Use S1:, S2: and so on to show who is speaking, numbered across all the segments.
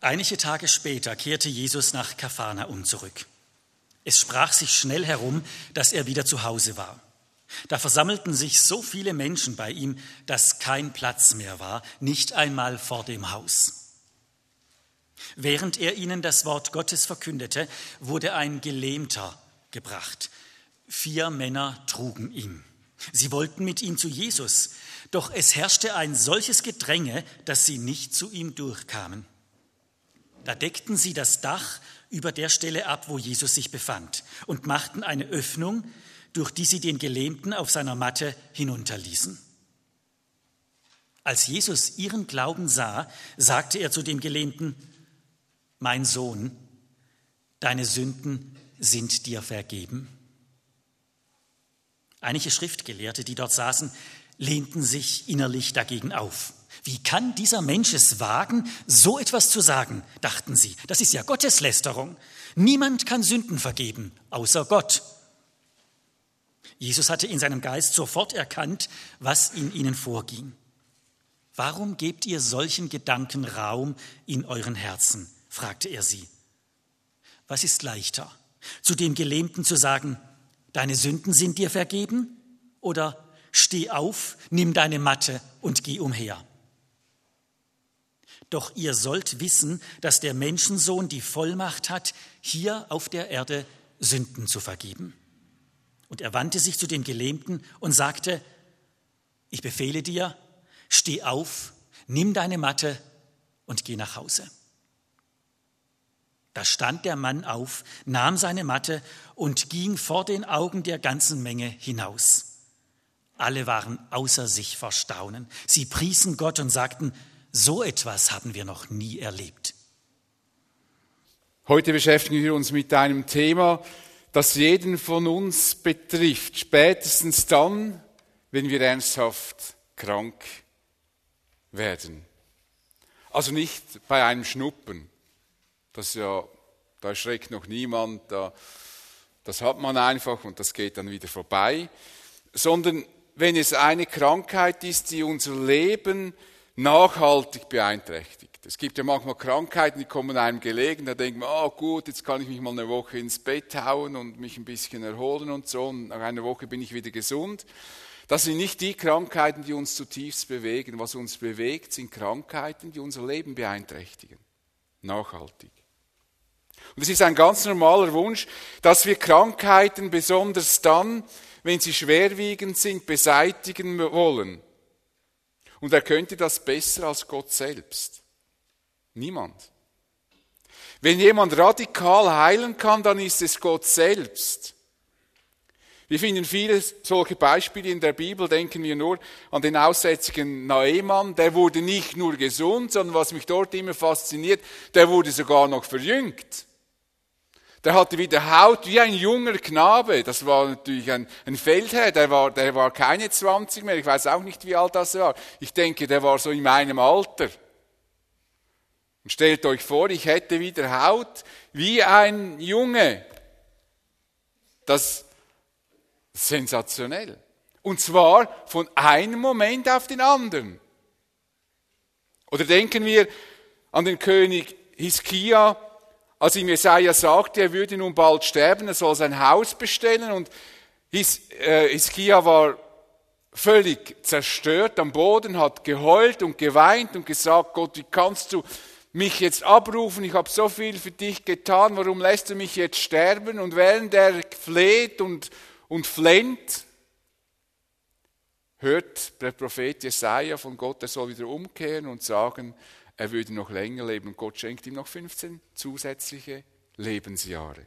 S1: Einige Tage später kehrte Jesus nach Kapharnaum zurück. Es sprach sich schnell herum, dass er wieder zu Hause war. Da versammelten sich so viele Menschen bei ihm, dass kein Platz mehr war, nicht einmal vor dem Haus. Während er ihnen das Wort Gottes verkündete, wurde ein Gelähmter gebracht. Vier Männer trugen ihn. Sie wollten mit ihm zu Jesus, doch es herrschte ein solches Gedränge, dass sie nicht zu ihm durchkamen. Da deckten sie das Dach über der Stelle ab, wo Jesus sich befand, und machten eine Öffnung, durch die sie den Gelähmten auf seiner Matte hinunterließen. Als Jesus ihren Glauben sah, sagte er zu dem Gelähmten, Mein Sohn, deine Sünden sind dir vergeben. Einige Schriftgelehrte, die dort saßen, lehnten sich innerlich dagegen auf. Wie kann dieser Mensch es wagen, so etwas zu sagen, dachten sie. Das ist ja Gotteslästerung. Niemand kann Sünden vergeben, außer Gott. Jesus hatte in seinem Geist sofort erkannt, was in ihnen vorging. Warum gebt ihr solchen Gedanken Raum in euren Herzen? fragte er sie. Was ist leichter, zu dem Gelähmten zu sagen, deine Sünden sind dir vergeben? Oder steh auf, nimm deine Matte und geh umher. Doch ihr sollt wissen, dass der Menschensohn die Vollmacht hat, hier auf der Erde Sünden zu vergeben. Und er wandte sich zu dem Gelähmten und sagte, ich befehle dir, steh auf, nimm deine Matte und geh nach Hause. Da stand der Mann auf, nahm seine Matte und ging vor den Augen der ganzen Menge hinaus. Alle waren außer sich vor Staunen. Sie priesen Gott und sagten, so etwas haben wir noch nie erlebt.
S2: Heute beschäftigen wir uns mit einem Thema, das jeden von uns betrifft, spätestens dann, wenn wir ernsthaft krank werden. Also nicht bei einem Schnuppen, das ja, da erschreckt noch niemand, da, das hat man einfach und das geht dann wieder vorbei, sondern wenn es eine Krankheit ist, die unser Leben nachhaltig beeinträchtigt. Es gibt ja manchmal Krankheiten, die kommen einem gelegen, da denkt man, oh gut, jetzt kann ich mich mal eine Woche ins Bett hauen und mich ein bisschen erholen und so, und nach einer Woche bin ich wieder gesund. Das sind nicht die Krankheiten, die uns zutiefst bewegen. Was uns bewegt, sind Krankheiten, die unser Leben beeinträchtigen. Nachhaltig. Und es ist ein ganz normaler Wunsch, dass wir Krankheiten besonders dann, wenn sie schwerwiegend sind, beseitigen wollen. Und wer könnte das besser als Gott selbst? Niemand. Wenn jemand radikal heilen kann, dann ist es Gott selbst. Wir finden viele solche Beispiele in der Bibel, denken wir nur an den aussätzigen Naemann, der wurde nicht nur gesund, sondern was mich dort immer fasziniert, der wurde sogar noch verjüngt. Der hatte wieder Haut wie ein junger Knabe. Das war natürlich ein, ein Feldherr, der war, der war keine 20 mehr. Ich weiß auch nicht, wie alt das war. Ich denke, der war so in meinem Alter. Und stellt euch vor, ich hätte wieder Haut wie ein Junge. Das ist sensationell. Und zwar von einem Moment auf den anderen. Oder denken wir an den König Hiskia, als ihm Jesaja sagte, er würde nun bald sterben, er soll sein Haus bestellen und His, äh, Hiskia war völlig zerstört am Boden, hat geheult und geweint und gesagt, Gott, wie kannst du mich jetzt abrufen? Ich habe so viel für dich getan, warum lässt du mich jetzt sterben? Und während er fleht und, und flennt, hört der Prophet Jesaja von Gott, er soll wieder umkehren und sagen, er würde noch länger leben Gott schenkt ihm noch 15 zusätzliche Lebensjahre.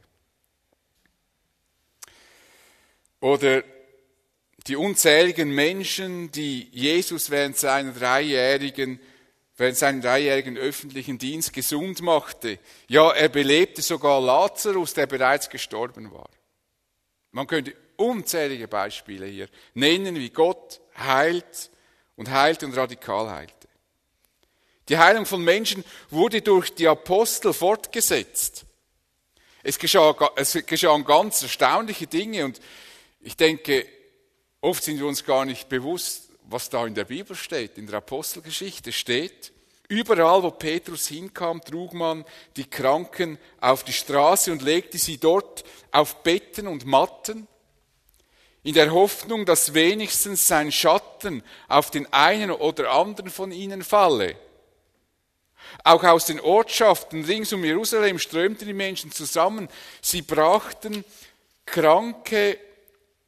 S2: Oder die unzähligen Menschen, die Jesus während seiner dreijährigen während seinen dreijährigen öffentlichen Dienst gesund machte. Ja, er belebte sogar Lazarus, der bereits gestorben war. Man könnte unzählige Beispiele hier nennen, wie Gott heilt und heilt und radikal heilt. Die Heilung von Menschen wurde durch die Apostel fortgesetzt. Es, geschah, es geschahen ganz erstaunliche Dinge und ich denke, oft sind wir uns gar nicht bewusst, was da in der Bibel steht. In der Apostelgeschichte steht Überall, wo Petrus hinkam, trug man die Kranken auf die Straße und legte sie dort auf Betten und Matten, in der Hoffnung, dass wenigstens sein Schatten auf den einen oder anderen von ihnen falle. Auch aus den Ortschaften rings um Jerusalem strömten die Menschen zusammen. Sie brachten Kranke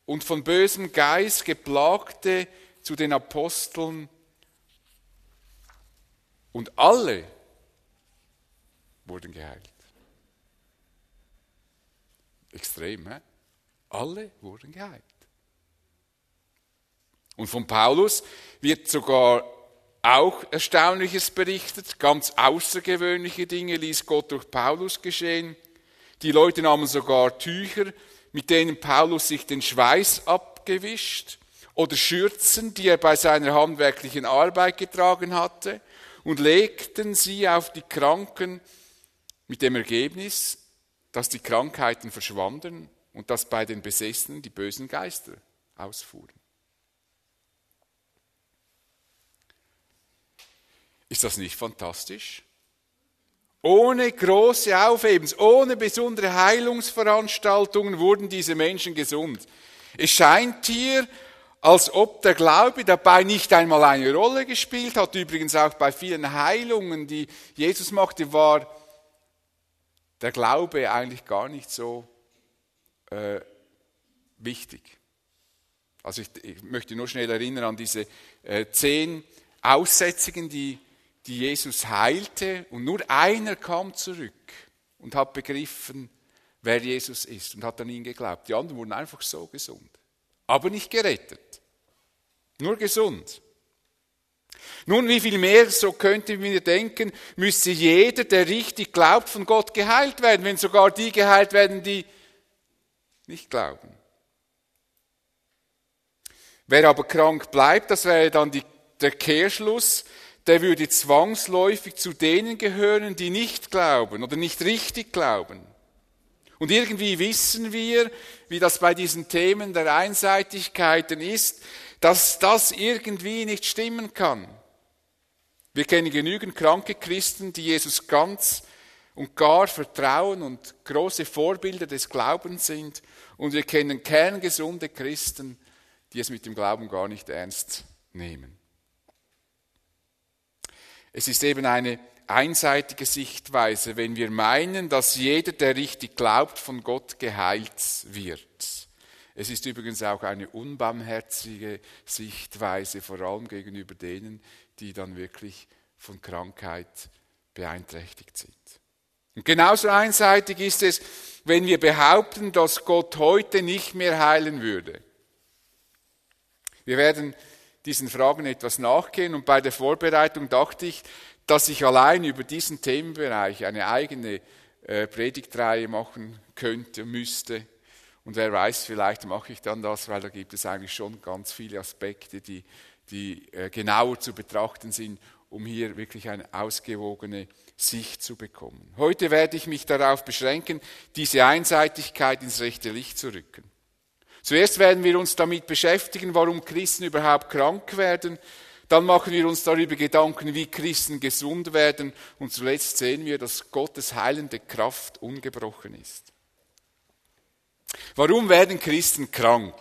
S2: und von bösem Geist geplagte zu den Aposteln und alle wurden geheilt. Extrem, hä? Alle wurden geheilt. Und von Paulus wird sogar auch Erstaunliches berichtet, ganz außergewöhnliche Dinge ließ Gott durch Paulus geschehen. Die Leute nahmen sogar Tücher, mit denen Paulus sich den Schweiß abgewischt, oder Schürzen, die er bei seiner handwerklichen Arbeit getragen hatte, und legten sie auf die Kranken mit dem Ergebnis, dass die Krankheiten verschwanden und dass bei den Besessenen die bösen Geister ausfuhren. Ist das nicht fantastisch? Ohne große Aufhebens, ohne besondere Heilungsveranstaltungen wurden diese Menschen gesund. Es scheint hier, als ob der Glaube dabei nicht einmal eine Rolle gespielt hat. Übrigens auch bei vielen Heilungen, die Jesus machte, war der Glaube eigentlich gar nicht so äh, wichtig. Also ich, ich, möchte nur schnell erinnern an diese äh, zehn Aussätzigen, die die Jesus heilte und nur einer kam zurück und hat begriffen, wer Jesus ist und hat an ihn geglaubt. Die anderen wurden einfach so gesund, aber nicht gerettet, nur gesund. Nun, wie viel mehr, so könnte mir denken, müsste jeder, der richtig glaubt, von Gott geheilt werden, wenn sogar die geheilt werden, die nicht glauben. Wer aber krank bleibt, das wäre dann die, der Kehrschluss, der würde zwangsläufig zu denen gehören, die nicht glauben oder nicht richtig glauben. Und irgendwie wissen wir, wie das bei diesen Themen der Einseitigkeiten ist, dass das irgendwie nicht stimmen kann. Wir kennen genügend kranke Christen, die Jesus ganz und gar vertrauen und große Vorbilder des Glaubens sind. Und wir kennen kerngesunde Christen, die es mit dem Glauben gar nicht ernst nehmen. Es ist eben eine einseitige Sichtweise, wenn wir meinen, dass jeder, der richtig glaubt, von Gott geheilt wird. Es ist übrigens auch eine unbarmherzige Sichtweise, vor allem gegenüber denen, die dann wirklich von Krankheit beeinträchtigt sind. Und genauso einseitig ist es, wenn wir behaupten, dass Gott heute nicht mehr heilen würde. Wir werden diesen Fragen etwas nachgehen. Und bei der Vorbereitung dachte ich, dass ich allein über diesen Themenbereich eine eigene äh, Predigtreihe machen könnte, müsste. Und wer weiß, vielleicht mache ich dann das, weil da gibt es eigentlich schon ganz viele Aspekte, die, die äh, genauer zu betrachten sind, um hier wirklich eine ausgewogene Sicht zu bekommen. Heute werde ich mich darauf beschränken, diese Einseitigkeit ins rechte Licht zu rücken. Zuerst werden wir uns damit beschäftigen, warum Christen überhaupt krank werden. Dann machen wir uns darüber Gedanken, wie Christen gesund werden. Und zuletzt sehen wir, dass Gottes heilende Kraft ungebrochen ist. Warum werden Christen krank?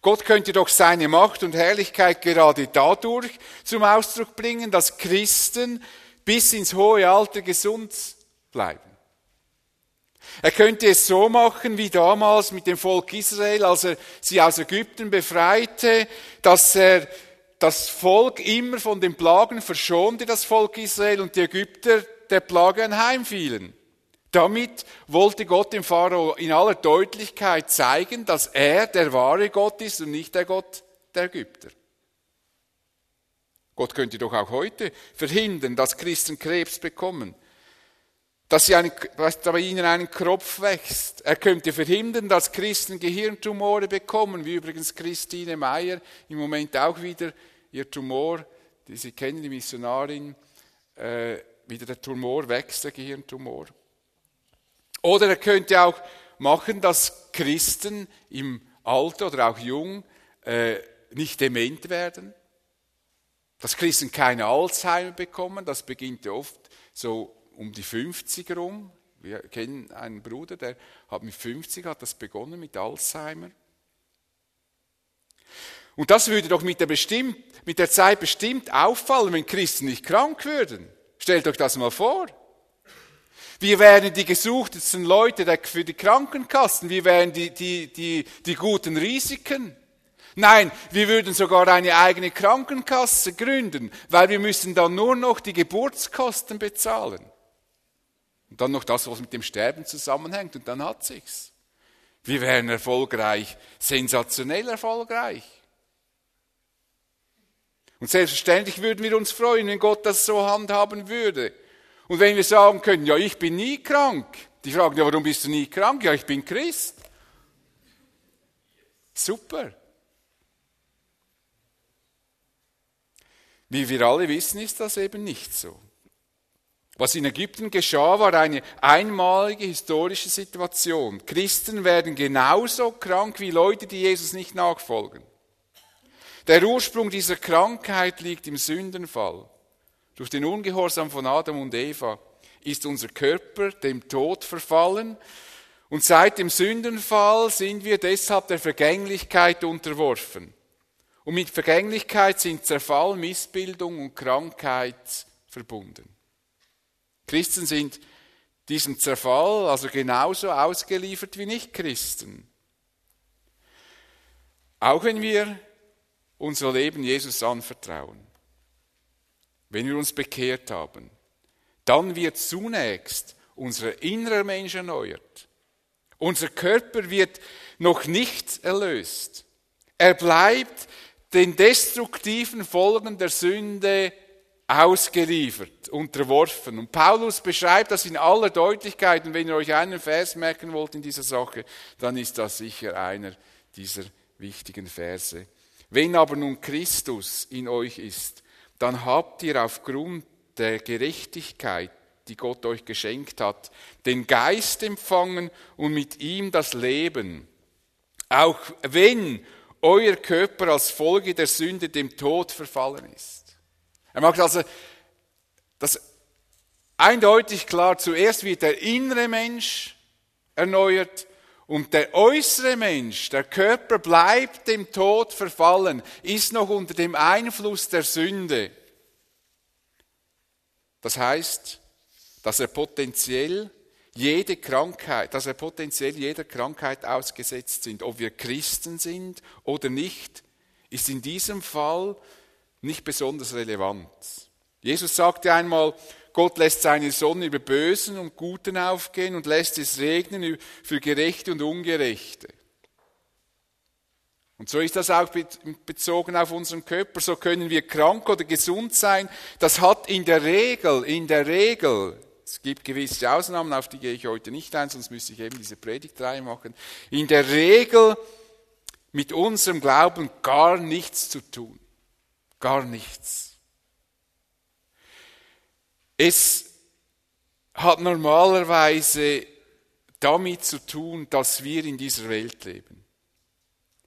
S2: Gott könnte doch seine Macht und Herrlichkeit gerade dadurch zum Ausdruck bringen, dass Christen bis ins hohe Alter gesund bleiben. Er könnte es so machen wie damals mit dem Volk Israel, als er sie aus Ägypten befreite, dass er das Volk immer von den Plagen verschonte, das Volk Israel, und die Ägypter der Plage anheimfielen. Damit wollte Gott dem Pharao in aller Deutlichkeit zeigen, dass er der wahre Gott ist und nicht der Gott der Ägypter. Gott könnte doch auch heute verhindern, dass Christen Krebs bekommen dass, sie einen, dass bei ihnen ein Kropf wächst. Er könnte verhindern, dass Christen Gehirntumore bekommen, wie übrigens Christine Meyer im Moment auch wieder ihr Tumor, die Sie kennen, die Missionarin, äh, wieder der Tumor wächst, der Gehirntumor. Oder er könnte auch machen, dass Christen im Alter oder auch jung äh, nicht dement werden Dass Christen keine Alzheimer bekommen, das beginnt ja oft so um die 50 rum. Wir kennen einen Bruder, der hat mit 50 hat das begonnen mit Alzheimer. Und das würde doch mit der, bestimmt, mit der Zeit bestimmt auffallen, wenn Christen nicht krank würden. Stellt euch das mal vor. Wir wären die gesuchtesten Leute für die Krankenkassen. Wir wären die, die, die, die guten Risiken. Nein, wir würden sogar eine eigene Krankenkasse gründen, weil wir müssen dann nur noch die Geburtskosten bezahlen. Und dann noch das, was mit dem Sterben zusammenhängt, und dann hat sich's. Wir wären erfolgreich, sensationell erfolgreich. Und selbstverständlich würden wir uns freuen, wenn Gott das so handhaben würde. Und wenn wir sagen können, ja, ich bin nie krank. Die fragen, ja, warum bist du nie krank? Ja, ich bin Christ. Super. Wie wir alle wissen, ist das eben nicht so. Was in Ägypten geschah, war eine einmalige historische Situation. Christen werden genauso krank wie Leute, die Jesus nicht nachfolgen. Der Ursprung dieser Krankheit liegt im Sündenfall. Durch den Ungehorsam von Adam und Eva ist unser Körper dem Tod verfallen und seit dem Sündenfall sind wir deshalb der Vergänglichkeit unterworfen. Und mit Vergänglichkeit sind Zerfall, Missbildung und Krankheit verbunden. Christen sind diesem Zerfall also genauso ausgeliefert wie Nichtchristen. Auch wenn wir unser Leben Jesus anvertrauen, wenn wir uns bekehrt haben, dann wird zunächst unser innerer Mensch erneuert. Unser Körper wird noch nicht erlöst. Er bleibt den destruktiven Folgen der Sünde ausgeliefert, unterworfen. Und Paulus beschreibt das in aller Deutlichkeit. Und wenn ihr euch einen Vers merken wollt in dieser Sache, dann ist das sicher einer dieser wichtigen Verse. Wenn aber nun Christus in euch ist, dann habt ihr aufgrund der Gerechtigkeit, die Gott euch geschenkt hat, den Geist empfangen und mit ihm das Leben. Auch wenn euer Körper als Folge der Sünde dem Tod verfallen ist. Er macht also das eindeutig klar, zuerst wird der innere Mensch erneuert und der äußere Mensch, der Körper bleibt dem Tod verfallen, ist noch unter dem Einfluss der Sünde. Das heißt, dass er potenziell jede Krankheit, dass er potenziell jeder Krankheit ausgesetzt sind. Ob wir Christen sind oder nicht, ist in diesem Fall nicht besonders relevant. Jesus sagte einmal, Gott lässt seine Sonne über Bösen und Guten aufgehen und lässt es regnen für Gerechte und Ungerechte. Und so ist das auch bezogen auf unseren Körper. So können wir krank oder gesund sein. Das hat in der Regel, in der Regel es gibt gewisse Ausnahmen, auf die gehe ich heute nicht ein, sonst müsste ich eben diese Predigtreihe machen. In der Regel mit unserem Glauben gar nichts zu tun. Gar nichts. Es hat normalerweise damit zu tun, dass wir in dieser Welt leben.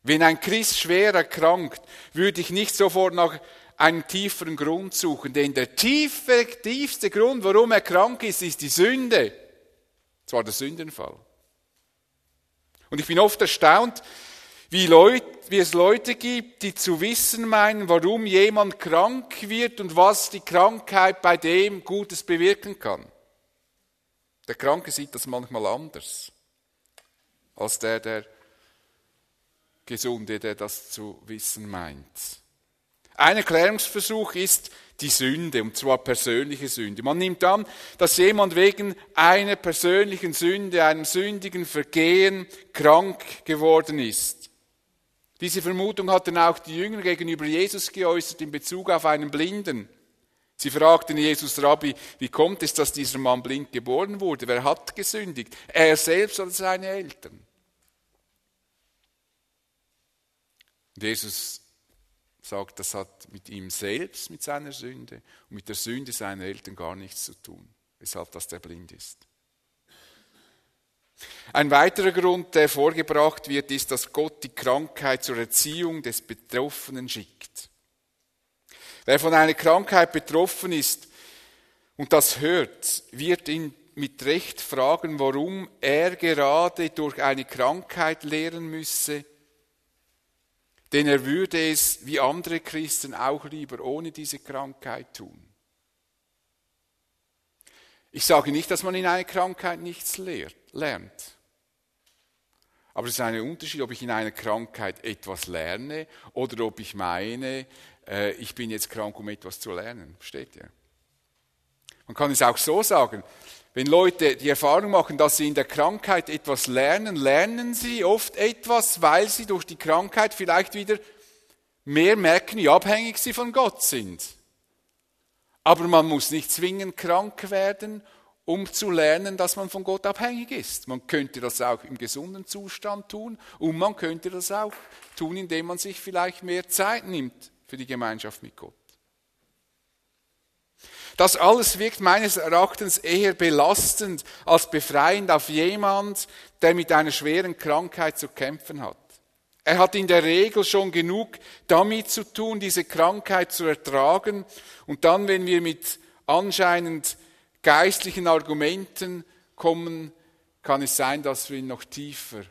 S2: Wenn ein Christ schwer erkrankt, würde ich nicht sofort nach einen tieferen Grund suchen. Denn der tiefe, tiefste Grund, warum er krank ist, ist die Sünde. Zwar der Sündenfall. Und ich bin oft erstaunt, wie, Leute, wie es Leute gibt, die zu wissen meinen, warum jemand krank wird und was die Krankheit bei dem Gutes bewirken kann. Der Kranke sieht das manchmal anders als der, der Gesunde, der das zu wissen meint. Ein Erklärungsversuch ist die Sünde, und zwar persönliche Sünde. Man nimmt an, dass jemand wegen einer persönlichen Sünde, einem sündigen Vergehen krank geworden ist. Diese Vermutung hatten auch die Jünger gegenüber Jesus geäußert in Bezug auf einen Blinden. Sie fragten Jesus, Rabbi, wie kommt es, dass dieser Mann blind geboren wurde? Wer hat gesündigt? Er selbst oder seine Eltern? Jesus sagt, das hat mit ihm selbst, mit seiner Sünde und mit der Sünde seiner Eltern gar nichts zu tun, weshalb das der blind ist. Ein weiterer Grund, der vorgebracht wird, ist, dass Gott die Krankheit zur Erziehung des Betroffenen schickt. Wer von einer Krankheit betroffen ist und das hört, wird ihn mit Recht fragen, warum er gerade durch eine Krankheit lehren müsse, denn er würde es wie andere Christen auch lieber ohne diese Krankheit tun. Ich sage nicht, dass man in einer Krankheit nichts lehrt, lernt. Aber es ist ein Unterschied, ob ich in einer Krankheit etwas lerne oder ob ich meine, äh, ich bin jetzt krank, um etwas zu lernen. Versteht ihr? Man kann es auch so sagen, wenn Leute die Erfahrung machen, dass sie in der Krankheit etwas lernen, lernen sie oft etwas, weil sie durch die Krankheit vielleicht wieder mehr merken, wie abhängig sie von Gott sind. Aber man muss nicht zwingend krank werden, um zu lernen, dass man von Gott abhängig ist. Man könnte das auch im gesunden Zustand tun und man könnte das auch tun, indem man sich vielleicht mehr Zeit nimmt für die Gemeinschaft mit Gott. Das alles wirkt meines Erachtens eher belastend als befreiend auf jemand, der mit einer schweren Krankheit zu kämpfen hat. Er hat in der Regel schon genug damit zu tun, diese Krankheit zu ertragen. Und dann, wenn wir mit anscheinend geistlichen Argumenten kommen, kann es sein, dass wir ihn noch tiefer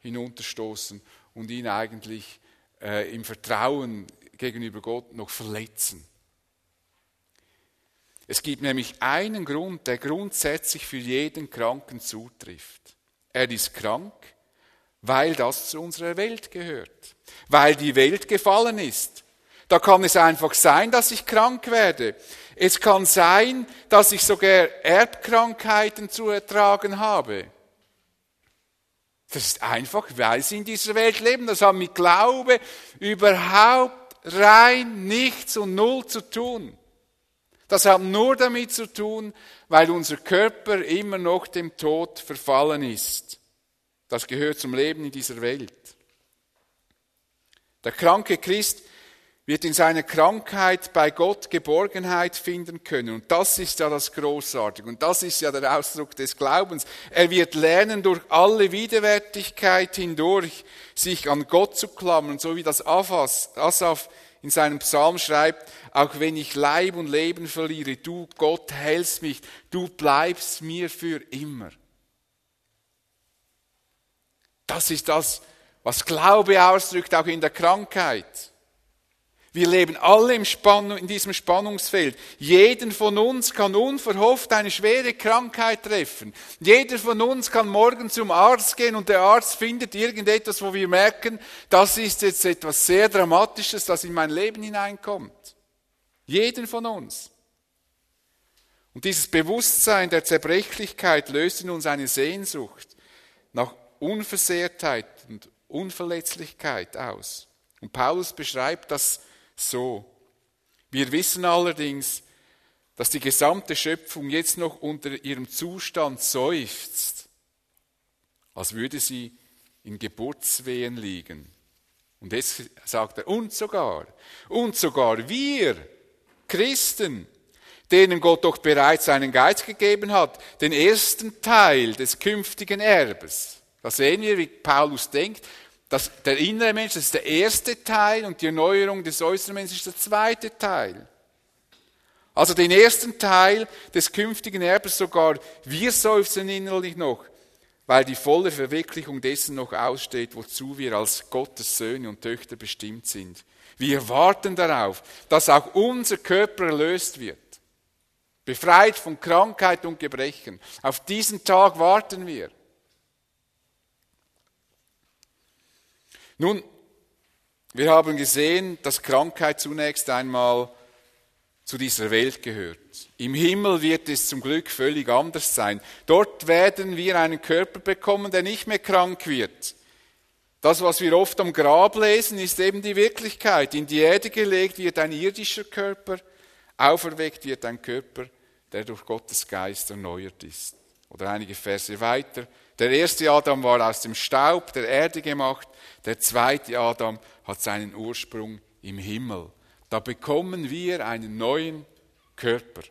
S2: hinunterstoßen und ihn eigentlich äh, im Vertrauen gegenüber Gott noch verletzen. Es gibt nämlich einen Grund, der grundsätzlich für jeden Kranken zutrifft. Er ist krank, weil das zu unserer Welt gehört, weil die Welt gefallen ist. Da kann es einfach sein, dass ich krank werde. Es kann sein, dass ich sogar Erbkrankheiten zu ertragen habe. Das ist einfach, weil sie in dieser Welt leben. Das hat mit Glaube überhaupt rein nichts und null zu tun. Das hat nur damit zu tun, weil unser Körper immer noch dem Tod verfallen ist. Das gehört zum Leben in dieser Welt. Der kranke Christ wird in seiner Krankheit bei Gott Geborgenheit finden können. Und das ist ja das Großartige. Und das ist ja der Ausdruck des Glaubens. Er wird lernen, durch alle Widerwärtigkeit hindurch sich an Gott zu klammern, so wie das Asaf in seinem Psalm schreibt, auch wenn ich Leib und Leben verliere, du Gott hältst mich, du bleibst mir für immer. Das ist das, was Glaube ausdrückt, auch in der Krankheit. Wir leben alle in diesem Spannungsfeld. Jeden von uns kann unverhofft eine schwere Krankheit treffen. Jeder von uns kann morgen zum Arzt gehen und der Arzt findet irgendetwas, wo wir merken, das ist jetzt etwas sehr Dramatisches, das in mein Leben hineinkommt. Jeden von uns. Und dieses Bewusstsein der Zerbrechlichkeit löst in uns eine Sehnsucht nach Unversehrtheit und Unverletzlichkeit aus. Und Paulus beschreibt das so. Wir wissen allerdings, dass die gesamte Schöpfung jetzt noch unter ihrem Zustand seufzt, als würde sie in Geburtswehen liegen. Und jetzt sagt er, und sogar, und sogar wir Christen, denen Gott doch bereits einen Geist gegeben hat, den ersten Teil des künftigen Erbes. Da sehen wir, wie Paulus denkt. Das, der innere Mensch, das ist der erste Teil und die Erneuerung des äußeren Menschen ist der zweite Teil. Also den ersten Teil des künftigen Erbes sogar wir seufzen innerlich noch, weil die volle Verwirklichung dessen noch aussteht, wozu wir als Gottes Söhne und Töchter bestimmt sind. Wir warten darauf, dass auch unser Körper erlöst wird, befreit von Krankheit und Gebrechen. Auf diesen Tag warten wir. Nun, wir haben gesehen, dass Krankheit zunächst einmal zu dieser Welt gehört. Im Himmel wird es zum Glück völlig anders sein. Dort werden wir einen Körper bekommen, der nicht mehr krank wird. Das, was wir oft am Grab lesen, ist eben die Wirklichkeit. In die Erde gelegt wird ein irdischer Körper, auferweckt wird ein Körper, der durch Gottes Geist erneuert ist. Oder einige Verse weiter. Der erste Adam war aus dem Staub der Erde gemacht, der zweite Adam hat seinen Ursprung im Himmel. Da bekommen wir einen neuen Körper.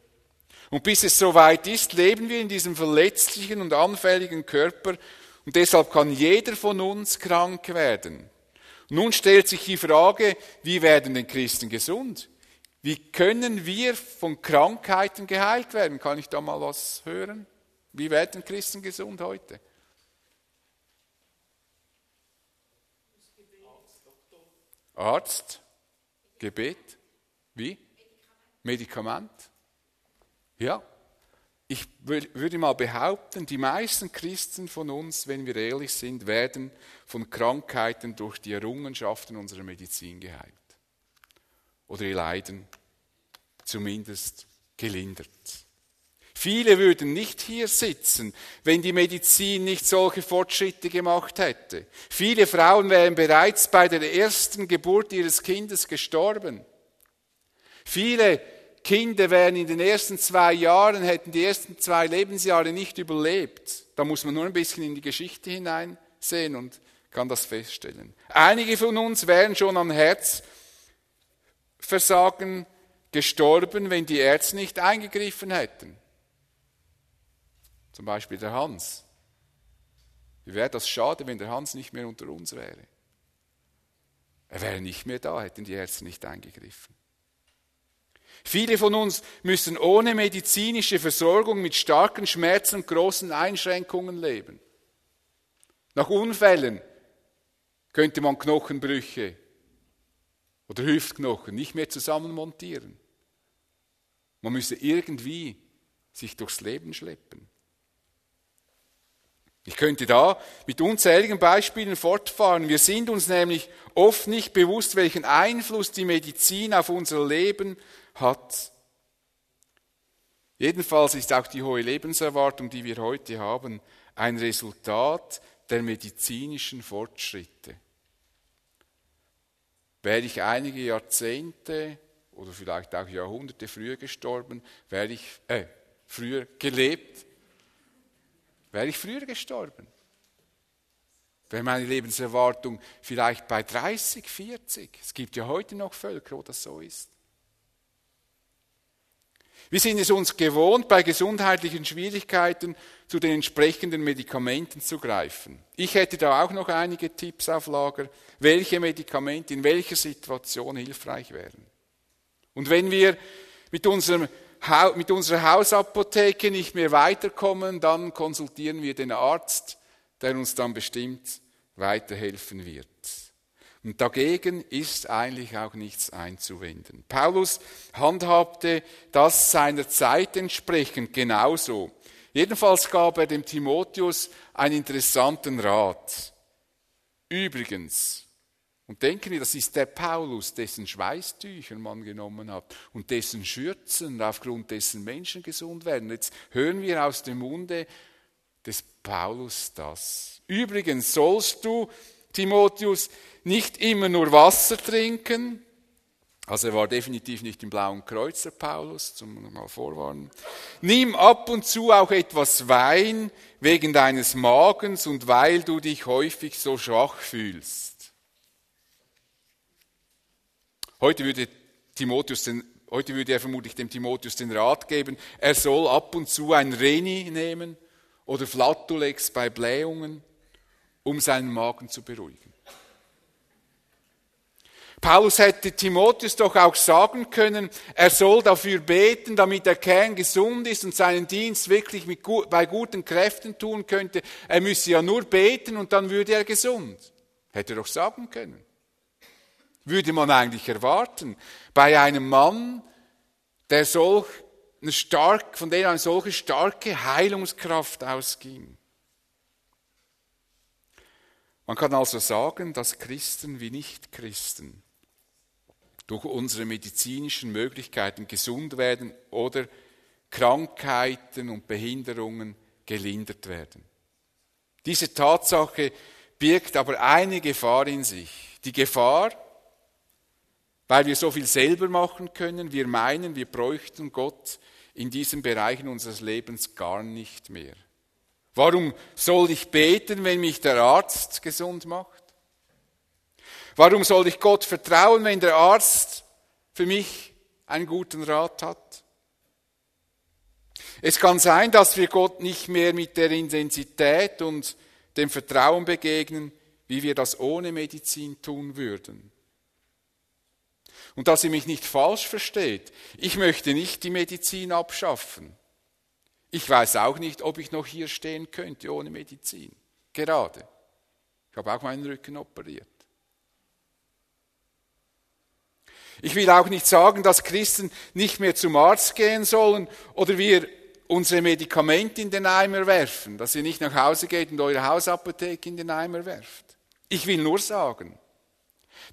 S2: Und bis es soweit ist, leben wir in diesem verletzlichen und anfälligen Körper und deshalb kann jeder von uns krank werden. Nun stellt sich die Frage, wie werden denn Christen gesund? Wie können wir von Krankheiten geheilt werden? Kann ich da mal was hören? Wie werden Christen gesund heute? Arzt, Gebet, wie? Medikament. Ja, ich würde mal behaupten, die meisten Christen von uns, wenn wir ehrlich sind, werden von Krankheiten durch die Errungenschaften unserer Medizin geheilt. Oder ihr Leiden zumindest gelindert. Viele würden nicht hier sitzen, wenn die Medizin nicht solche Fortschritte gemacht hätte. Viele Frauen wären bereits bei der ersten Geburt ihres Kindes gestorben. Viele Kinder wären in den ersten zwei Jahren, hätten die ersten zwei Lebensjahre nicht überlebt. Da muss man nur ein bisschen in die Geschichte hineinsehen und kann das feststellen. Einige von uns wären schon am Herzversagen gestorben, wenn die Ärzte nicht eingegriffen hätten. Zum Beispiel der Hans. Wie wäre das schade, wenn der Hans nicht mehr unter uns wäre? Er wäre nicht mehr da, hätten die Ärzte nicht eingegriffen. Viele von uns müssen ohne medizinische Versorgung mit starken Schmerzen und großen Einschränkungen leben. Nach Unfällen könnte man Knochenbrüche oder Hüftknochen nicht mehr zusammenmontieren. Man müsse irgendwie sich durchs Leben schleppen. Ich könnte da mit unzähligen Beispielen fortfahren. Wir sind uns nämlich oft nicht bewusst, welchen Einfluss die Medizin auf unser Leben hat. Jedenfalls ist auch die hohe Lebenserwartung, die wir heute haben, ein Resultat der medizinischen Fortschritte. Wäre ich einige Jahrzehnte oder vielleicht auch Jahrhunderte früher gestorben, wäre ich äh, früher gelebt, wäre ich früher gestorben. Wäre meine Lebenserwartung vielleicht bei 30, 40. Es gibt ja heute noch Völker, wo das so ist. Wir sind es uns gewohnt, bei gesundheitlichen Schwierigkeiten zu den entsprechenden Medikamenten zu greifen. Ich hätte da auch noch einige Tipps auf Lager, welche Medikamente in welcher Situation hilfreich wären. Und wenn wir mit, unserem, mit unserer Hausapotheke nicht mehr weiterkommen, dann konsultieren wir den Arzt, der uns dann bestimmt weiterhelfen wird. Und dagegen ist eigentlich auch nichts einzuwenden. Paulus handhabte das seiner Zeit entsprechend genauso. Jedenfalls gab er dem Timotheus einen interessanten Rat. Übrigens, und denken wir, das ist der Paulus, dessen Schweißtücher man genommen hat und dessen Schürzen, aufgrund dessen Menschen gesund werden. Jetzt hören wir aus dem Munde des Paulus das. Übrigens sollst du, Timotheus, nicht immer nur Wasser trinken. Also er war definitiv nicht im blauen Kreuz, der Paulus, zum mal vorwarnen. Nimm ab und zu auch etwas Wein wegen deines Magens und weil du dich häufig so schwach fühlst. Heute würde, Timotheus den, heute würde er vermutlich dem Timotheus den Rat geben, er soll ab und zu ein Reni nehmen oder Flatulex bei Blähungen, um seinen Magen zu beruhigen. Paulus hätte Timotheus doch auch sagen können, er soll dafür beten, damit der Kern gesund ist und seinen Dienst wirklich mit, bei guten Kräften tun könnte. Er müsse ja nur beten und dann würde er gesund. Hätte er doch sagen können würde man eigentlich erwarten. Bei einem Mann, der solch eine stark, von dem eine solche starke Heilungskraft ausging. Man kann also sagen, dass Christen wie Nichtchristen durch unsere medizinischen Möglichkeiten gesund werden oder Krankheiten und Behinderungen gelindert werden. Diese Tatsache birgt aber eine Gefahr in sich. Die Gefahr, weil wir so viel selber machen können. Wir meinen, wir bräuchten Gott in diesen Bereichen unseres Lebens gar nicht mehr. Warum soll ich beten, wenn mich der Arzt gesund macht? Warum soll ich Gott vertrauen, wenn der Arzt für mich einen guten Rat hat? Es kann sein, dass wir Gott nicht mehr mit der Intensität und dem Vertrauen begegnen, wie wir das ohne Medizin tun würden. Und dass ihr mich nicht falsch versteht, ich möchte nicht die Medizin abschaffen. Ich weiß auch nicht, ob ich noch hier stehen könnte ohne Medizin. Gerade. Ich habe auch meinen Rücken operiert. Ich will auch nicht sagen, dass Christen nicht mehr zum Arzt gehen sollen oder wir unsere Medikamente in den Eimer werfen, dass ihr nicht nach Hause geht und eure Hausapotheke in den Eimer werft. Ich will nur sagen,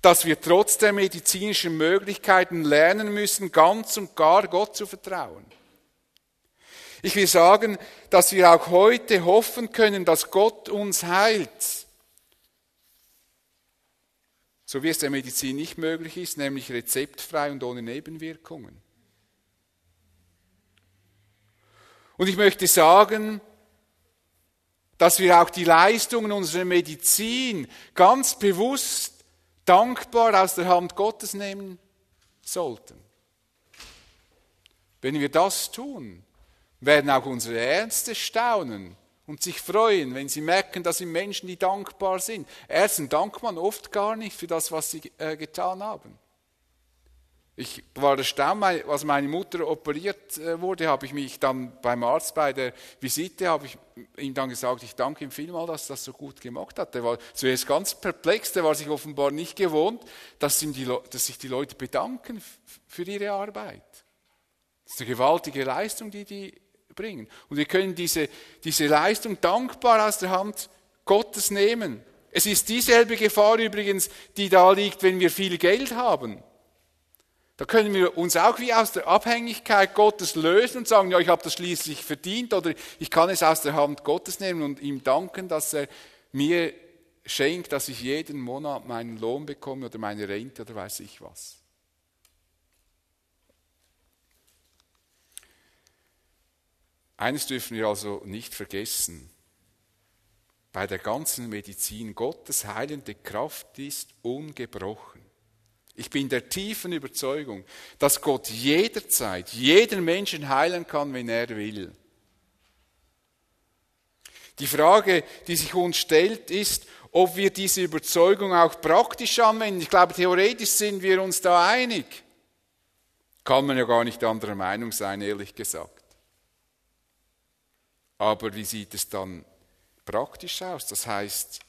S2: dass wir trotz der medizinischen Möglichkeiten lernen müssen, ganz und gar Gott zu vertrauen. Ich will sagen, dass wir auch heute hoffen können, dass Gott uns heilt. So wie es der Medizin nicht möglich ist, nämlich rezeptfrei und ohne Nebenwirkungen. Und ich möchte sagen, dass wir auch die Leistungen unserer Medizin ganz bewusst dankbar aus der Hand Gottes nehmen sollten. Wenn wir das tun, werden auch unsere Ärzte staunen und sich freuen, wenn sie merken, dass sie Menschen, die dankbar sind. Ärzten dankt man oft gar nicht für das, was sie äh, getan haben. Ich war erstaunt, als meine Mutter operiert äh, wurde, habe ich mich dann beim Arzt bei der Visite, habe ich ihm dann gesagt, ich danke ihm vielmal, dass er das so gut gemacht hat. Der war zuerst ganz perplex, der war sich offenbar nicht gewohnt, dass, die, dass sich die Leute bedanken für ihre Arbeit. Das ist eine gewaltige Leistung, die die bringen. Und wir können diese, diese Leistung dankbar aus der Hand Gottes nehmen. Es ist dieselbe Gefahr übrigens, die da liegt, wenn wir viel Geld haben. Da können wir uns auch wie aus der Abhängigkeit Gottes lösen und sagen, ja, ich habe das schließlich verdient oder ich kann es aus der Hand Gottes nehmen und ihm danken, dass er mir schenkt, dass ich jeden Monat meinen Lohn bekomme oder meine Rente oder weiß ich was. Eines dürfen wir also nicht vergessen. Bei der ganzen Medizin Gottes heilende Kraft ist ungebrochen. Ich bin der tiefen Überzeugung, dass Gott jederzeit jeden Menschen heilen kann, wenn er will. Die Frage, die sich uns stellt, ist, ob wir diese Überzeugung auch praktisch anwenden. Ich glaube, theoretisch sind wir uns da einig. Kann man ja gar nicht anderer Meinung sein, ehrlich gesagt. Aber wie sieht es dann praktisch aus? Das heißt,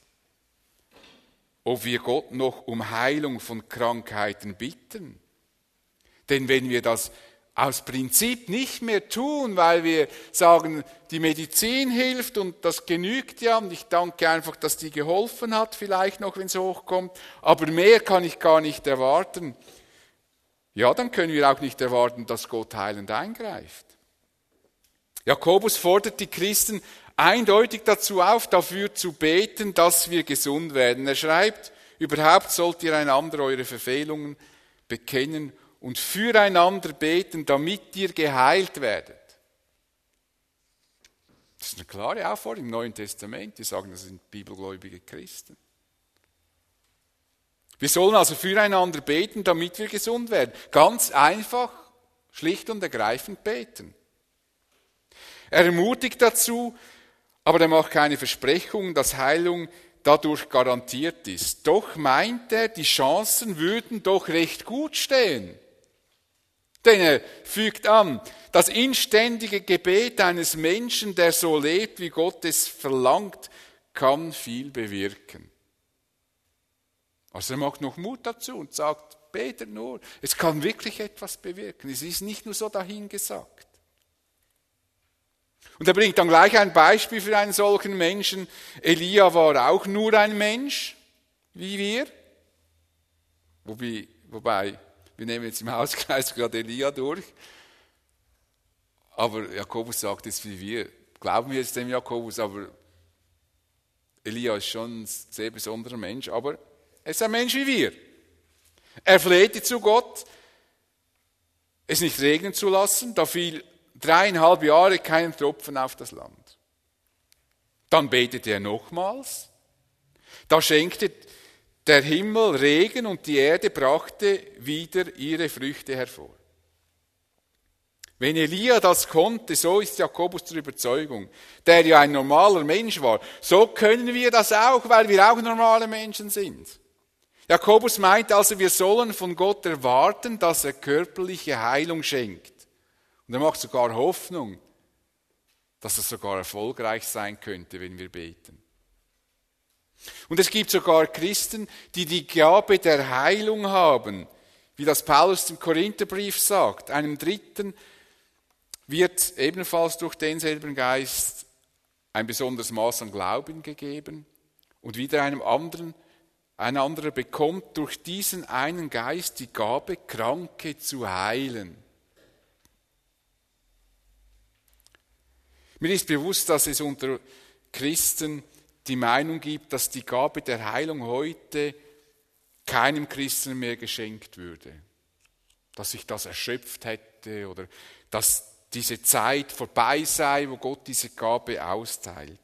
S2: ob wir Gott noch um Heilung von Krankheiten bitten. Denn wenn wir das aus Prinzip nicht mehr tun, weil wir sagen, die Medizin hilft und das genügt ja und ich danke einfach, dass die geholfen hat, vielleicht noch, wenn es hochkommt, aber mehr kann ich gar nicht erwarten. Ja, dann können wir auch nicht erwarten, dass Gott heilend eingreift. Jakobus fordert die Christen eindeutig dazu auf, dafür zu beten, dass wir gesund werden. Er schreibt, überhaupt sollt ihr einander eure Verfehlungen bekennen und füreinander beten, damit ihr geheilt werdet. Das ist eine klare Aufforderung im Neuen Testament. Die sagen, das sind bibelgläubige Christen. Wir sollen also füreinander beten, damit wir gesund werden. Ganz einfach, schlicht und ergreifend beten. Er ermutigt dazu, aber er macht keine Versprechung, dass Heilung dadurch garantiert ist. Doch meint er, die Chancen würden doch recht gut stehen. Denn er fügt an, das inständige Gebet eines Menschen, der so lebt, wie Gott es verlangt, kann viel bewirken. Also er macht noch Mut dazu und sagt, betet nur. Es kann wirklich etwas bewirken. Es ist nicht nur so dahingesagt. Und er bringt dann gleich ein Beispiel für einen solchen Menschen. Elia war auch nur ein Mensch, wie wir. Wobei, wobei wir nehmen jetzt im Hauskreis gerade Elia durch. Aber Jakobus sagt jetzt wie wir. Glauben wir jetzt dem Jakobus, aber Elia ist schon ein sehr besonderer Mensch, aber er ist ein Mensch wie wir. Er flehte zu Gott, es nicht regnen zu lassen, da fiel dreieinhalb Jahre keinen Tropfen auf das Land. Dann betete er nochmals. Da schenkte der Himmel Regen und die Erde brachte wieder ihre Früchte hervor. Wenn Elia das konnte, so ist Jakobus zur Überzeugung, der ja ein normaler Mensch war, so können wir das auch, weil wir auch normale Menschen sind. Jakobus meint also, wir sollen von Gott erwarten, dass er körperliche Heilung schenkt. Und er macht sogar Hoffnung, dass es sogar erfolgreich sein könnte, wenn wir beten. Und es gibt sogar Christen, die die Gabe der Heilung haben, wie das Paulus im Korintherbrief sagt. Einem Dritten wird ebenfalls durch denselben Geist ein besonderes Maß an Glauben gegeben und wieder einem anderen, ein anderer bekommt durch diesen einen Geist die Gabe, Kranke zu heilen. Mir ist bewusst, dass es unter Christen die Meinung gibt, dass die Gabe der Heilung heute keinem Christen mehr geschenkt würde. Dass sich das erschöpft hätte oder dass diese Zeit vorbei sei, wo Gott diese Gabe austeilt.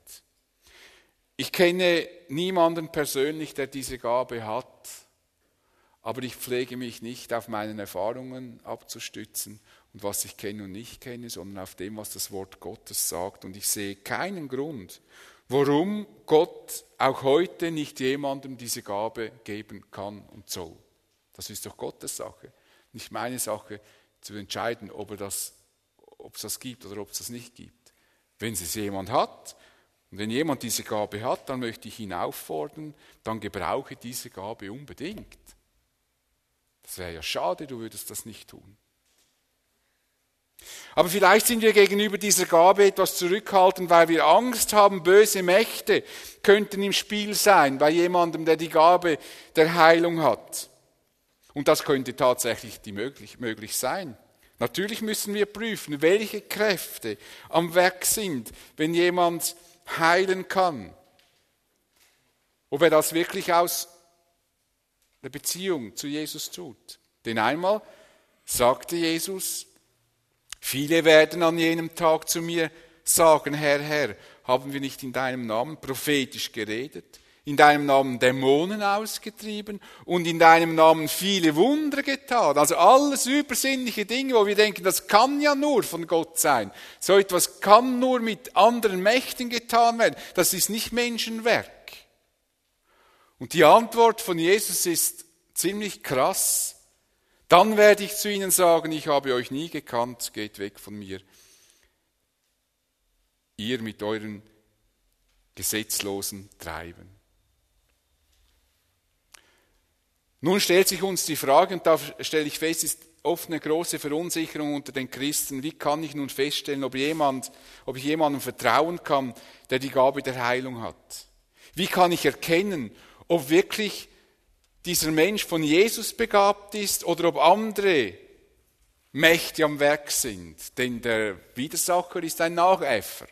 S2: Ich kenne niemanden persönlich, der diese Gabe hat, aber ich pflege mich nicht auf meinen Erfahrungen abzustützen und was ich kenne und nicht kenne, sondern auf dem, was das Wort Gottes sagt. Und ich sehe keinen Grund, warum Gott auch heute nicht jemandem diese Gabe geben kann und soll. Das ist doch Gottes Sache, nicht meine Sache zu entscheiden, ob, er das, ob es das gibt oder ob es das nicht gibt. Wenn es jemand hat und wenn jemand diese Gabe hat, dann möchte ich ihn auffordern, dann gebrauche diese Gabe unbedingt. Das wäre ja schade, du würdest das nicht tun. Aber vielleicht sind wir gegenüber dieser Gabe etwas zurückhaltend, weil wir Angst haben, böse Mächte könnten im Spiel sein bei jemandem, der die Gabe der Heilung hat. Und das könnte tatsächlich die möglich, möglich sein. Natürlich müssen wir prüfen, welche Kräfte am Werk sind, wenn jemand heilen kann. Ob er das wirklich aus der Beziehung zu Jesus tut. Denn einmal sagte Jesus, Viele werden an jenem Tag zu mir sagen, Herr, Herr, haben wir nicht in deinem Namen prophetisch geredet, in deinem Namen Dämonen ausgetrieben und in deinem Namen viele Wunder getan. Also alles übersinnliche Dinge, wo wir denken, das kann ja nur von Gott sein. So etwas kann nur mit anderen Mächten getan werden. Das ist nicht Menschenwerk. Und die Antwort von Jesus ist ziemlich krass. Dann werde ich zu ihnen sagen, ich habe euch nie gekannt, geht weg von mir. Ihr mit euren gesetzlosen Treiben. Nun stellt sich uns die Frage, und da stelle ich fest, ist oft eine große Verunsicherung unter den Christen. Wie kann ich nun feststellen, ob, jemand, ob ich jemandem vertrauen kann, der die Gabe der Heilung hat? Wie kann ich erkennen, ob wirklich dieser Mensch von Jesus begabt ist oder ob andere Mächte am Werk sind. Denn der Widersacher ist ein Nachäffer.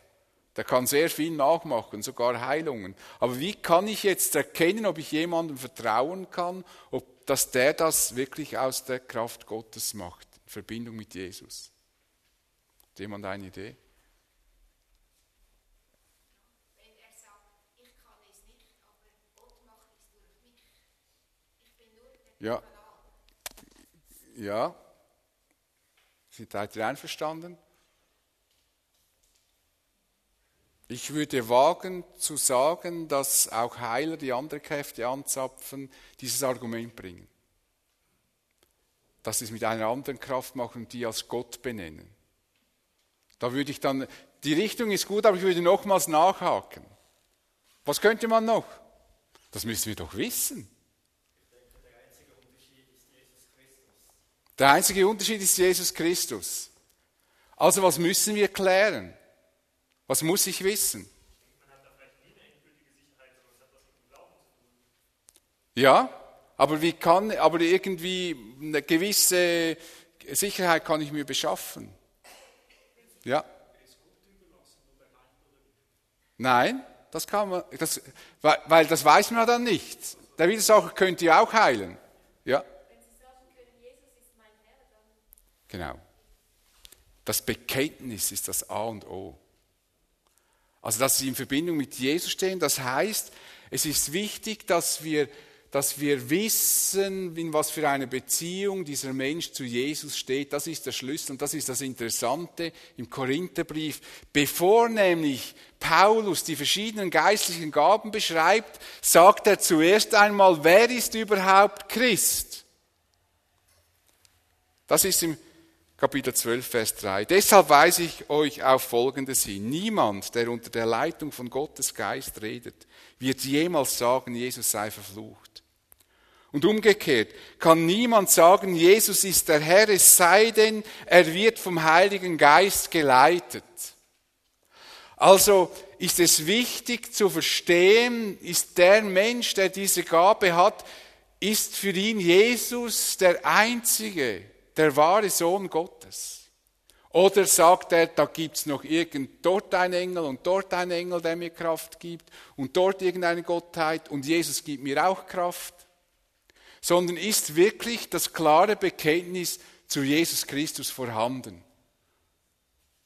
S2: Der kann sehr viel nachmachen, sogar Heilungen. Aber wie kann ich jetzt erkennen, ob ich jemandem vertrauen kann, ob dass der das wirklich aus der Kraft Gottes macht, in Verbindung mit Jesus? Hat jemand eine Idee? Ja. Ja. Sind ihr einverstanden? Ich würde wagen zu sagen, dass auch Heiler, die andere Kräfte anzapfen, dieses Argument bringen. Dass sie es mit einer anderen Kraft machen und die als Gott benennen. Da würde ich dann, die Richtung ist gut, aber ich würde nochmals nachhaken. Was könnte man noch? Das müssen wir doch wissen. Der einzige Unterschied ist Jesus Christus. Also was müssen wir klären? Was muss ich wissen? Ja, aber wie kann, aber irgendwie eine gewisse Sicherheit kann ich mir beschaffen. Ja. Nein, das kann man, das, weil das weiß man dann nicht. Der Widersacher könnte ja auch heilen. Ja. Genau. Das Bekenntnis ist das A und O. Also, dass sie in Verbindung mit Jesus stehen, das heißt, es ist wichtig, dass wir, dass wir wissen, in was für eine Beziehung dieser Mensch zu Jesus steht. Das ist der Schlüssel und das ist das Interessante im Korintherbrief. Bevor nämlich Paulus die verschiedenen geistlichen Gaben beschreibt, sagt er zuerst einmal, wer ist überhaupt Christ? Das ist im Kapitel 12, Vers 3. Deshalb weise ich euch auf Folgendes hin. Niemand, der unter der Leitung von Gottes Geist redet, wird jemals sagen, Jesus sei verflucht. Und umgekehrt kann niemand sagen, Jesus ist der Herr, es sei denn, er wird vom Heiligen Geist geleitet. Also ist es wichtig zu verstehen, ist der Mensch, der diese Gabe hat, ist für ihn Jesus der Einzige, der wahre Sohn Gottes? Oder sagt er, da gibt's noch irgend dort ein Engel und dort ein Engel, der mir Kraft gibt und dort irgendeine Gottheit und Jesus gibt mir auch Kraft? Sondern ist wirklich das klare Bekenntnis zu Jesus Christus vorhanden?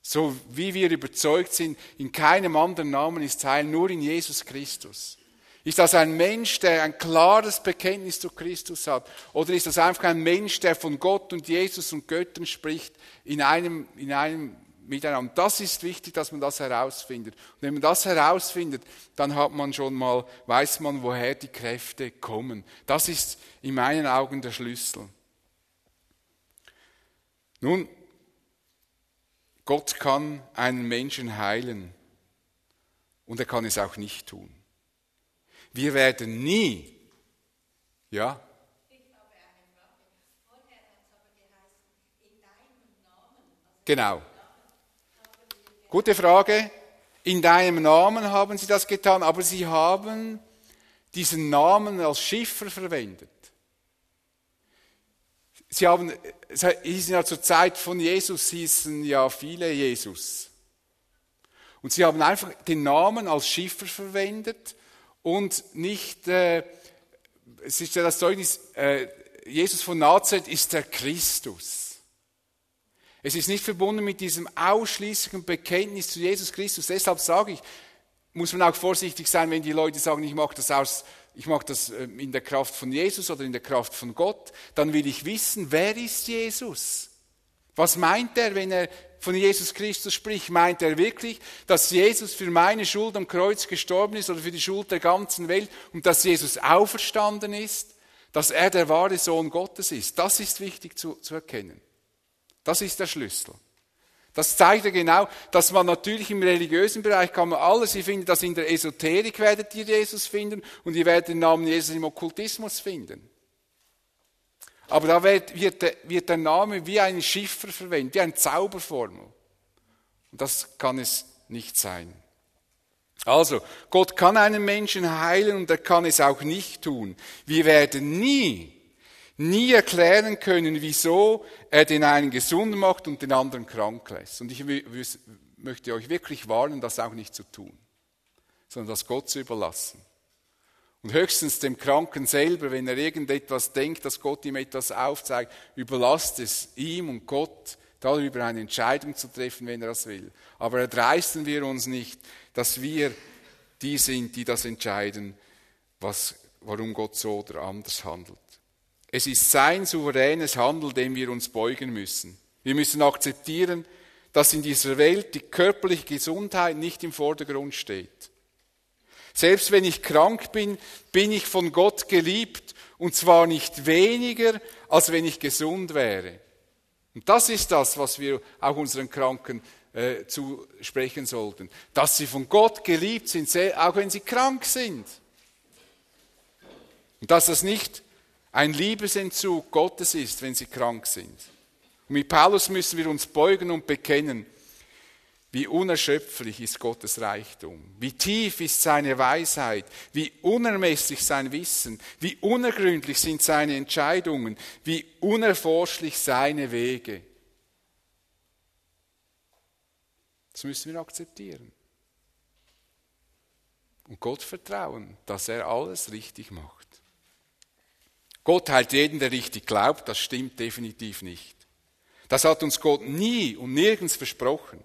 S2: So wie wir überzeugt sind, in keinem anderen Namen ist Heil, nur in Jesus Christus. Ist das ein Mensch, der ein klares Bekenntnis zu Christus hat? Oder ist das einfach ein Mensch, der von Gott und Jesus und Göttern spricht in einem, in einem Miteinander? Das ist wichtig, dass man das herausfindet. Und wenn man das herausfindet, dann hat man schon mal, weiß man, woher die Kräfte kommen. Das ist in meinen Augen der Schlüssel. Nun, Gott kann einen Menschen heilen und er kann es auch nicht tun. Wir werden nie, ja, Genau. Gute Frage. In deinem Namen haben sie das getan, aber sie haben diesen Namen als Schiffer verwendet. Sie haben, es hießen ja zur Zeit von Jesus, hießen ja viele Jesus. Und sie haben einfach den Namen als Schiffer verwendet und nicht, äh, es ist ja das Zeugnis, äh, Jesus von Nazareth ist der Christus. Es ist nicht verbunden mit diesem ausschließlichen Bekenntnis zu Jesus Christus. Deshalb sage ich, muss man auch vorsichtig sein, wenn die Leute sagen, ich mache das aus, ich mache das äh, in der Kraft von Jesus oder in der Kraft von Gott. Dann will ich wissen, wer ist Jesus? Was meint er, wenn er von Jesus Christus spricht, meint er wirklich, dass Jesus für meine Schuld am Kreuz gestorben ist oder für die Schuld der ganzen Welt und dass Jesus auferstanden ist, dass er der wahre Sohn Gottes ist. Das ist wichtig zu, zu erkennen. Das ist der Schlüssel. Das zeigt ja genau, dass man natürlich im religiösen Bereich kann man alles, ihr findet das in der Esoterik, werdet ihr Jesus finden und ihr werdet den Namen Jesus im Okkultismus finden. Aber da wird, wird, wird der Name wie ein Schiffer verwendet, wie eine Zauberformel. Und das kann es nicht sein. Also, Gott kann einen Menschen heilen und er kann es auch nicht tun. Wir werden nie, nie erklären können, wieso er den einen gesund macht und den anderen krank lässt. Und ich möchte euch wirklich warnen, das auch nicht zu tun, sondern das Gott zu überlassen. Und höchstens dem Kranken selber, wenn er irgendetwas denkt, dass Gott ihm etwas aufzeigt, überlasst es ihm und Gott, darüber eine Entscheidung zu treffen, wenn er das will. Aber erdreisten wir uns nicht, dass wir die sind, die das entscheiden, was, warum Gott so oder anders handelt. Es ist sein souveränes Handeln, dem wir uns beugen müssen. Wir müssen akzeptieren, dass in dieser Welt die körperliche Gesundheit nicht im Vordergrund steht. Selbst wenn ich krank bin, bin ich von Gott geliebt und zwar nicht weniger, als wenn ich gesund wäre. Und das ist das, was wir auch unseren Kranken äh, zusprechen sollten. Dass sie von Gott geliebt sind, auch wenn sie krank sind. Und dass das nicht ein Liebesentzug Gottes ist, wenn sie krank sind. Und mit Paulus müssen wir uns beugen und bekennen, wie unerschöpflich ist Gottes Reichtum, wie tief ist seine Weisheit, wie unermesslich sein Wissen, wie unergründlich sind seine Entscheidungen, wie unerforschlich seine Wege. Das müssen wir akzeptieren. Und Gott vertrauen, dass er alles richtig macht. Gott heilt jeden, der richtig glaubt, das stimmt definitiv nicht. Das hat uns Gott nie und nirgends versprochen.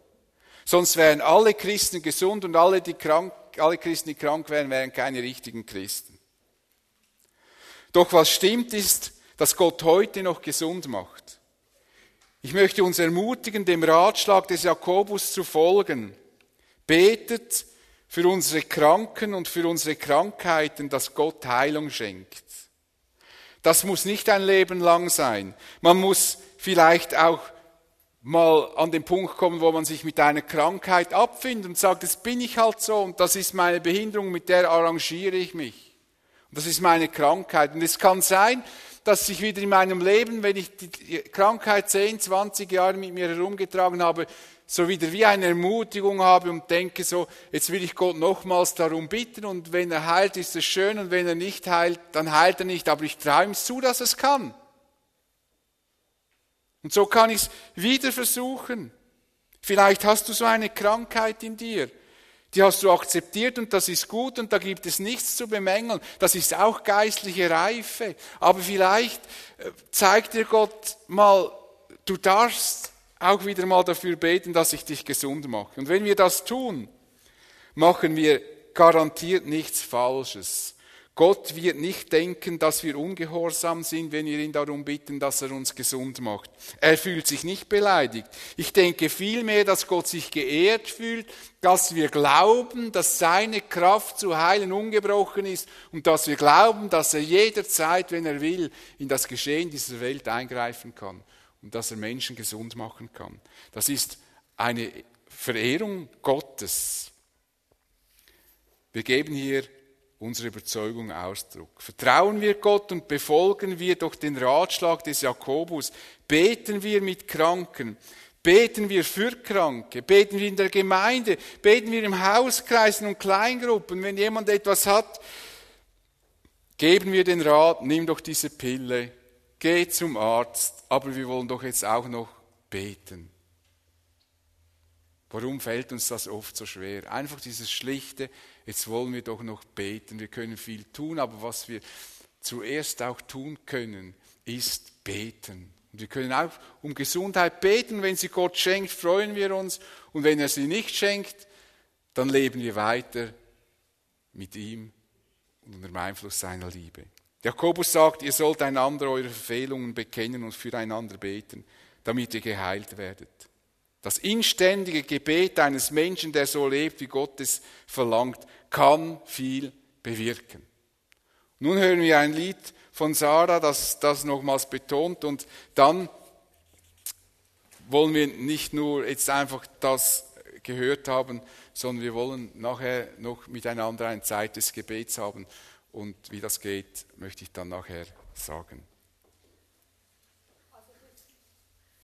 S2: Sonst wären alle Christen gesund und alle, die krank, alle Christen, die krank wären, wären keine richtigen Christen. Doch was stimmt ist, dass Gott heute noch gesund macht. Ich möchte uns ermutigen, dem Ratschlag des Jakobus zu folgen. Betet für unsere Kranken und für unsere Krankheiten, dass Gott Heilung schenkt. Das muss nicht ein Leben lang sein. Man muss vielleicht auch mal an den Punkt kommen, wo man sich mit einer Krankheit abfindet und sagt, das bin ich halt so und das ist meine Behinderung, mit der arrangiere ich mich. Und das ist meine Krankheit. Und es kann sein, dass ich wieder in meinem Leben, wenn ich die Krankheit 10, 20 Jahre mit mir herumgetragen habe, so wieder wie eine Ermutigung habe und denke so, jetzt will ich Gott nochmals darum bitten und wenn er heilt, ist es schön und wenn er nicht heilt, dann heilt er nicht, aber ich traue ihm zu, dass es kann. Und so kann ich es wieder versuchen. Vielleicht hast du so eine Krankheit in dir. Die hast du akzeptiert und das ist gut und da gibt es nichts zu bemängeln. Das ist auch geistliche Reife. Aber vielleicht äh, zeigt dir Gott mal, du darfst auch wieder mal dafür beten, dass ich dich gesund mache. Und wenn wir das tun, machen wir garantiert nichts Falsches. Gott wird nicht denken, dass wir ungehorsam sind, wenn wir ihn darum bitten, dass er uns gesund macht. Er fühlt sich nicht beleidigt. Ich denke vielmehr, dass Gott sich geehrt fühlt, dass wir glauben, dass seine Kraft zu heilen ungebrochen ist und dass wir glauben, dass er jederzeit, wenn er will, in das Geschehen dieser Welt eingreifen kann und dass er Menschen gesund machen kann. Das ist eine Verehrung Gottes. Wir geben hier unsere Überzeugung Ausdruck. Vertrauen wir Gott und befolgen wir durch den Ratschlag des Jakobus. Beten wir mit Kranken. Beten wir für Kranke, beten wir in der Gemeinde, beten wir im Hauskreisen und Kleingruppen. Wenn jemand etwas hat, geben wir den Rat, nimm doch diese Pille, geh zum Arzt, aber wir wollen doch jetzt auch noch beten. Warum fällt uns das oft so schwer? Einfach dieses schlichte, jetzt wollen wir doch noch beten. Wir können viel tun, aber was wir zuerst auch tun können, ist beten. Und wir können auch um Gesundheit beten. Wenn sie Gott schenkt, freuen wir uns. Und wenn er sie nicht schenkt, dann leben wir weiter mit ihm und unter dem Einfluss seiner Liebe. Jakobus sagt, ihr sollt einander eure Verfehlungen bekennen und füreinander beten, damit ihr geheilt werdet. Das inständige Gebet eines Menschen, der so lebt, wie Gott es verlangt, kann viel bewirken. Nun hören wir ein Lied von Sarah, das das nochmals betont und dann wollen wir nicht nur jetzt einfach das gehört haben, sondern wir wollen nachher noch miteinander eine Zeit des Gebets haben und wie das geht, möchte ich dann nachher sagen.